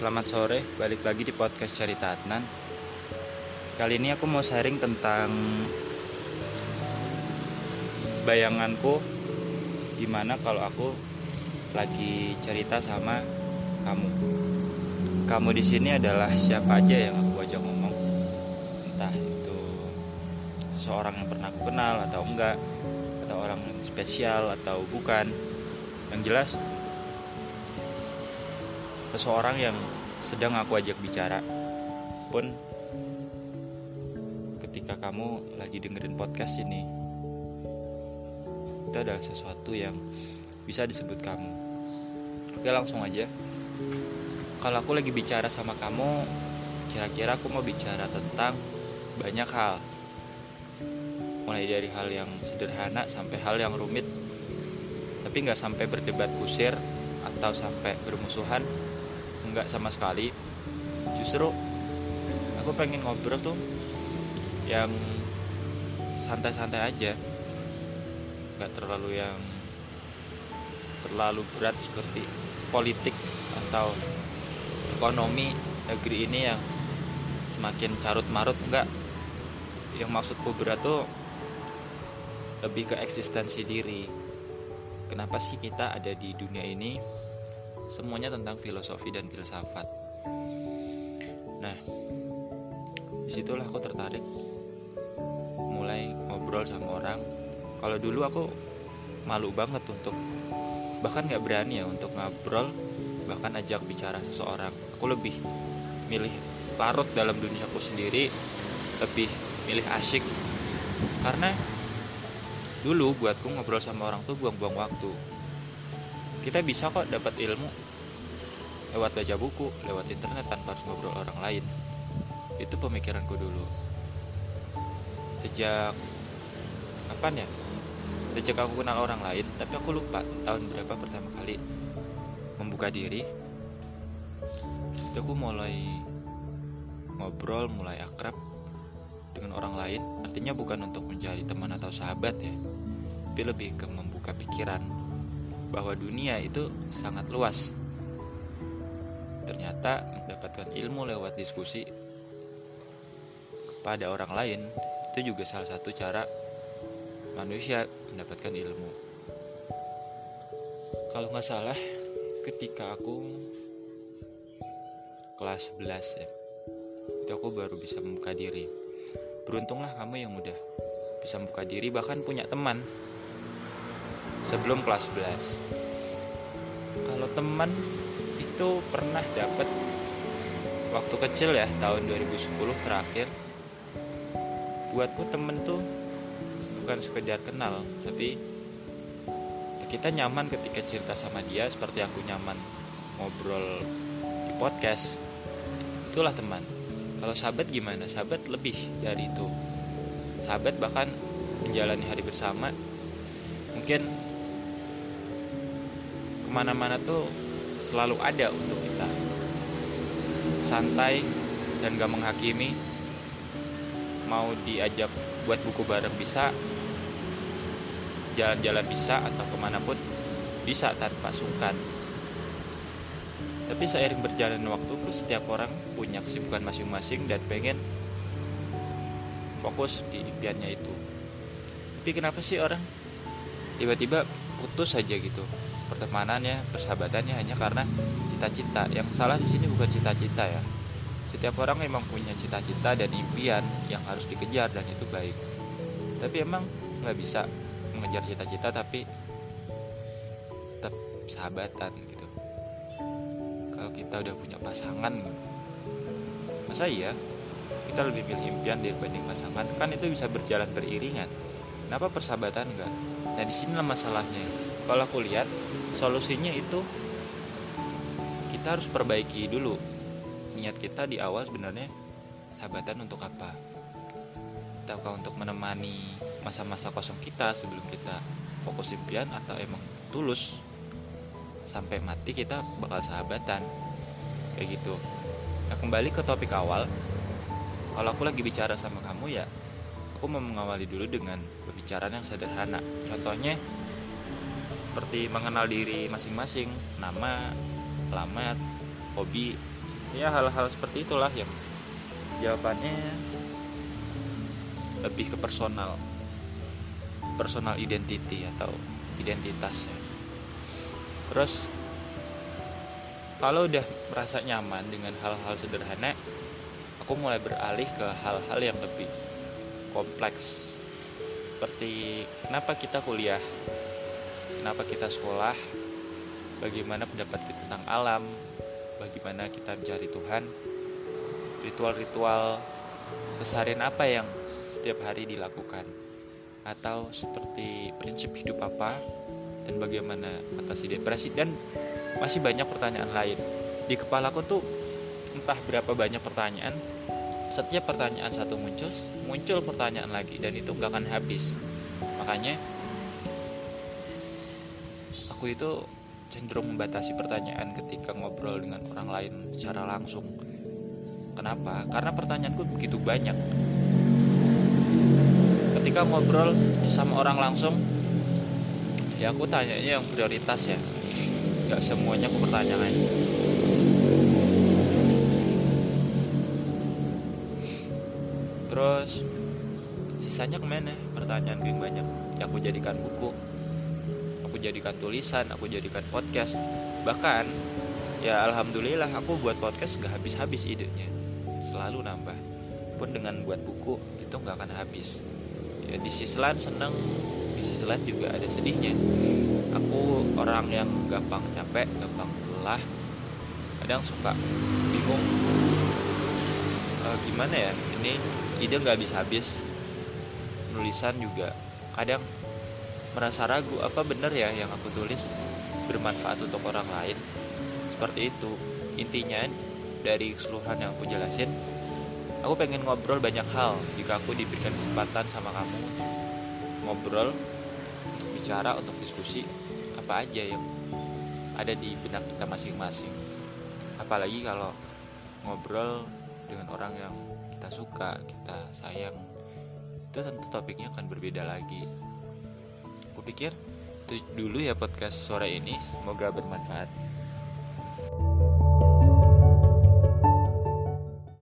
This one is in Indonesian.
Selamat sore, balik lagi di podcast Cerita Adnan. Kali ini aku mau sharing tentang Bayanganku Gimana kalau aku lagi cerita sama kamu. Kamu di sini adalah siapa aja yang aku ajak ngomong? Entah itu seorang yang pernah aku kenal atau enggak Atau orang spesial atau bukan. Yang jelas seseorang yang sedang aku ajak bicara pun ketika kamu lagi dengerin podcast ini itu adalah sesuatu yang bisa disebut kamu. Oke langsung aja. Kalau aku lagi bicara sama kamu kira-kira aku mau bicara tentang banyak hal. Mulai dari hal yang sederhana sampai hal yang rumit. Tapi nggak sampai berdebat kusir atau sampai bermusuhan enggak sama sekali. Justru aku pengen ngobrol tuh yang santai-santai aja. Nggak terlalu yang terlalu berat seperti politik atau ekonomi negeri ini yang semakin carut marut enggak yang maksudku berat tuh lebih ke eksistensi diri. Kenapa sih kita ada di dunia ini semuanya tentang filosofi dan filsafat. Nah di situlah aku tertarik. Mulai ngobrol sama orang. Kalau dulu aku malu banget untuk bahkan nggak berani ya untuk ngobrol bahkan ajak bicara seseorang. Aku lebih milih larut dalam dunia aku sendiri lebih milih asyik karena dulu buatku ngobrol sama orang tuh buang-buang waktu kita bisa kok dapat ilmu lewat baca buku lewat internet tanpa harus ngobrol orang lain. Itu pemikiranku dulu. Sejak kapan ya? Sejak aku kenal orang lain tapi aku lupa tahun berapa pertama kali membuka diri. Itu aku mulai ngobrol mulai akrab dengan orang lain. Artinya bukan untuk menjadi teman atau sahabat ya tapi lebih ke membuka pikiran bahwa dunia itu sangat luas. Ternyata mendapatkan ilmu lewat diskusi kepada orang lain itu juga salah satu cara manusia mendapatkan ilmu. Kalau nggak salah, ketika aku kelas 11 ya, itu aku baru bisa membuka diri. Beruntunglah kamu yang udah bisa membuka diri bahkan punya teman sebelum kelas 11 kalau teman itu pernah dapat waktu kecil ya tahun 2010 terakhir. Buatku temen tuh bukan sekedar kenal tapi ya kita nyaman ketika cerita sama dia seperti aku nyaman ngobrol di podcast. Itulah teman. Kalau sahabat gimana? Sahabat lebih dari itu. Sahabat bahkan menjalani hari bersama. Mungkin ke mana-mana tuh selalu ada untuk kita. Santai dan gak menghakimi. Mau diajak buat buku bareng bisa jalan-jalan bisa atau ke mana pun bisa tanpa sungkan. Tapi seiring berjalan waktu setiap orang punya kesibukan masing-masing dan pengen fokus di impiannya itu. Tapi kenapa sih orang tiba-tiba putus saja gitu pertemanannya persahabatannya hanya karena cita-cita. Yang salah di sini bukan cita-cita ya. Setiap orang memang punya cita-cita dan impian yang harus dikejar dan itu baik. Tapi emang nggak bisa mengejar cita-cita tapi tetap sahabatan gitu. Kalau kita udah punya pasangan masa iya? Kita lebih pilih impian dibanding pasangan. Kan itu bisa berjalan beriringan. Kenapa persahabatan enggak nah di sini masalahnya kalau aku lihat solusinya itu kita harus perbaiki dulu niat kita di awal sebenarnya sahabatan untuk apa? Ataukah untuk menemani masa-masa kosong kita sebelum kita fokus impian atau emang tulus sampai mati kita bakal sahabatan? Kayak gitu. Nah kembali ke topik awal. Kalau aku lagi bicara sama kamu ya aku mau mengawali dulu dengan pembicaraan yang sederhana. Contohnya seperti mengenal diri masing-masing, nama, alamat, hobi, ya hal-hal seperti itulah yang jawabannya lebih ke personal. Personal identity atau identitas ya. Terus kalau udah merasa nyaman dengan hal-hal sederhana aku mulai beralih ke hal-hal yang lebih kompleks. Seperti kenapa kita kuliah kenapa kita sekolah bagaimana pendapat kita tentang alam bagaimana kita mencari Tuhan ritual-ritual keseharian apa yang setiap hari dilakukan atau seperti prinsip hidup apa dan bagaimana atasi depresi dan masih banyak pertanyaan lain. Di kepalaku tuh entah berapa banyak pertanyaan setiap pertanyaan satu muncul muncul pertanyaan lagi dan itu nggak akan habis. Makanya aku itu cenderung membatasi pertanyaan ketika ngobrol dengan orang lain secara langsung. Kenapa? Karena pertanyaanku begitu banyak. Ketika ngobrol sama orang langsung, ya aku tanyanya yang prioritas ya. Gak semuanya aku pertanyakan. Terus sisanya ke mana? Pertanyaan yang banyak. Ya aku jadikan buku jadikan tulisan aku jadikan podcast. Bahkan ya alhamdulillah aku buat podcast gak habis-habis idenya. Selalu nambah. Pun dengan buat buku itu nggak akan habis. Ya di sisi lain seneng di sisi lain juga ada sedihnya. Aku orang yang gampang capek gampang lelah kadang suka bingung. E, gimana ya ini ide nggak habis-habis. Nulisan juga kadang merasa ragu apa benar ya yang aku tulis bermanfaat untuk orang lain? Seperti itu. Intinya dari keseluruhan yang aku jelasin aku pengen ngobrol banyak hal jika aku diberikan kesempatan sama kamu ngobrol untuk bicara untuk diskusi apa aja yang ada di benak kita masing-masing. Apalagi kalau ngobrol dengan orang yang kita suka kita sayang itu tentu topiknya akan berbeda lagi aku pikir itu dulu ya podcast sore ini semoga bermanfaat